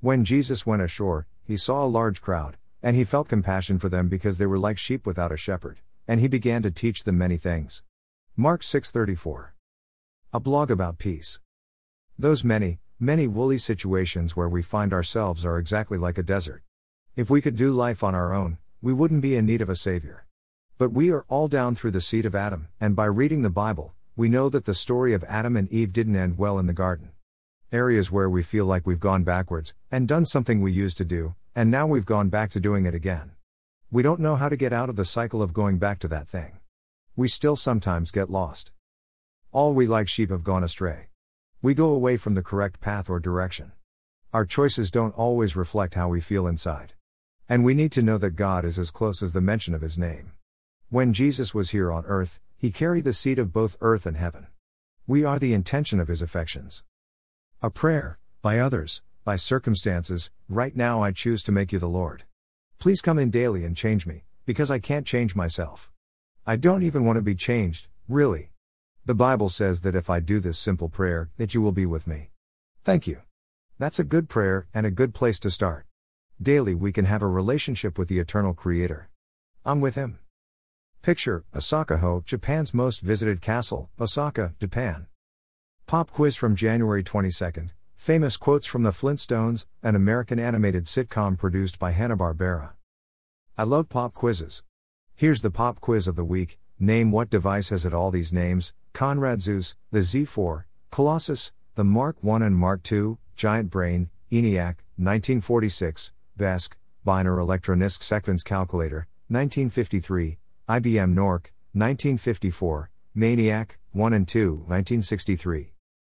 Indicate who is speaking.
Speaker 1: When Jesus went ashore, he saw a large crowd, and he felt compassion for them because they were like sheep without a shepherd, and he began to teach them many things. Mark 6:34. A blog about peace. Those many, many woolly situations where we find ourselves are exactly like a desert. If we could do life on our own, we wouldn't be in need of a savior. But we are all down through the seed of Adam, and by reading the Bible, we know that the story of Adam and Eve didn't end well in the garden. Areas where we feel like we've gone backwards, and done something we used to do, and now we've gone back to doing it again. We don't know how to get out of the cycle of going back to that thing. We still sometimes get lost. All we like sheep have gone astray. We go away from the correct path or direction. Our choices don't always reflect how we feel inside. And we need to know that God is as close as the mention of His name. When Jesus was here on earth, He carried the seed of both earth and heaven. We are the intention of His affections. A prayer, by others, by circumstances, right now I choose to make you the Lord. Please come in daily and change me, because I can't change myself. I don't even want to be changed, really. The Bible says that if I do this simple prayer, that you will be with me. Thank you. That's a good prayer and a good place to start. Daily we can have a relationship with the eternal Creator. I'm with Him. Picture Osaka-ho, Japan's most visited castle, Osaka, Japan. Pop quiz from January 22nd. Famous quotes from The Flintstones, an American animated sitcom produced by Hanna-Barbera. I love pop quizzes. Here's the pop quiz of the week. Name what device has it all these names Konrad Zuse, the Z4, Colossus, the Mark I and Mark II, Giant Brain, ENIAC, 1946, BESK, Biner Electronisk Sequence Calculator, 1953, IBM NORC, 1954, Maniac, 1 and 2, 1963.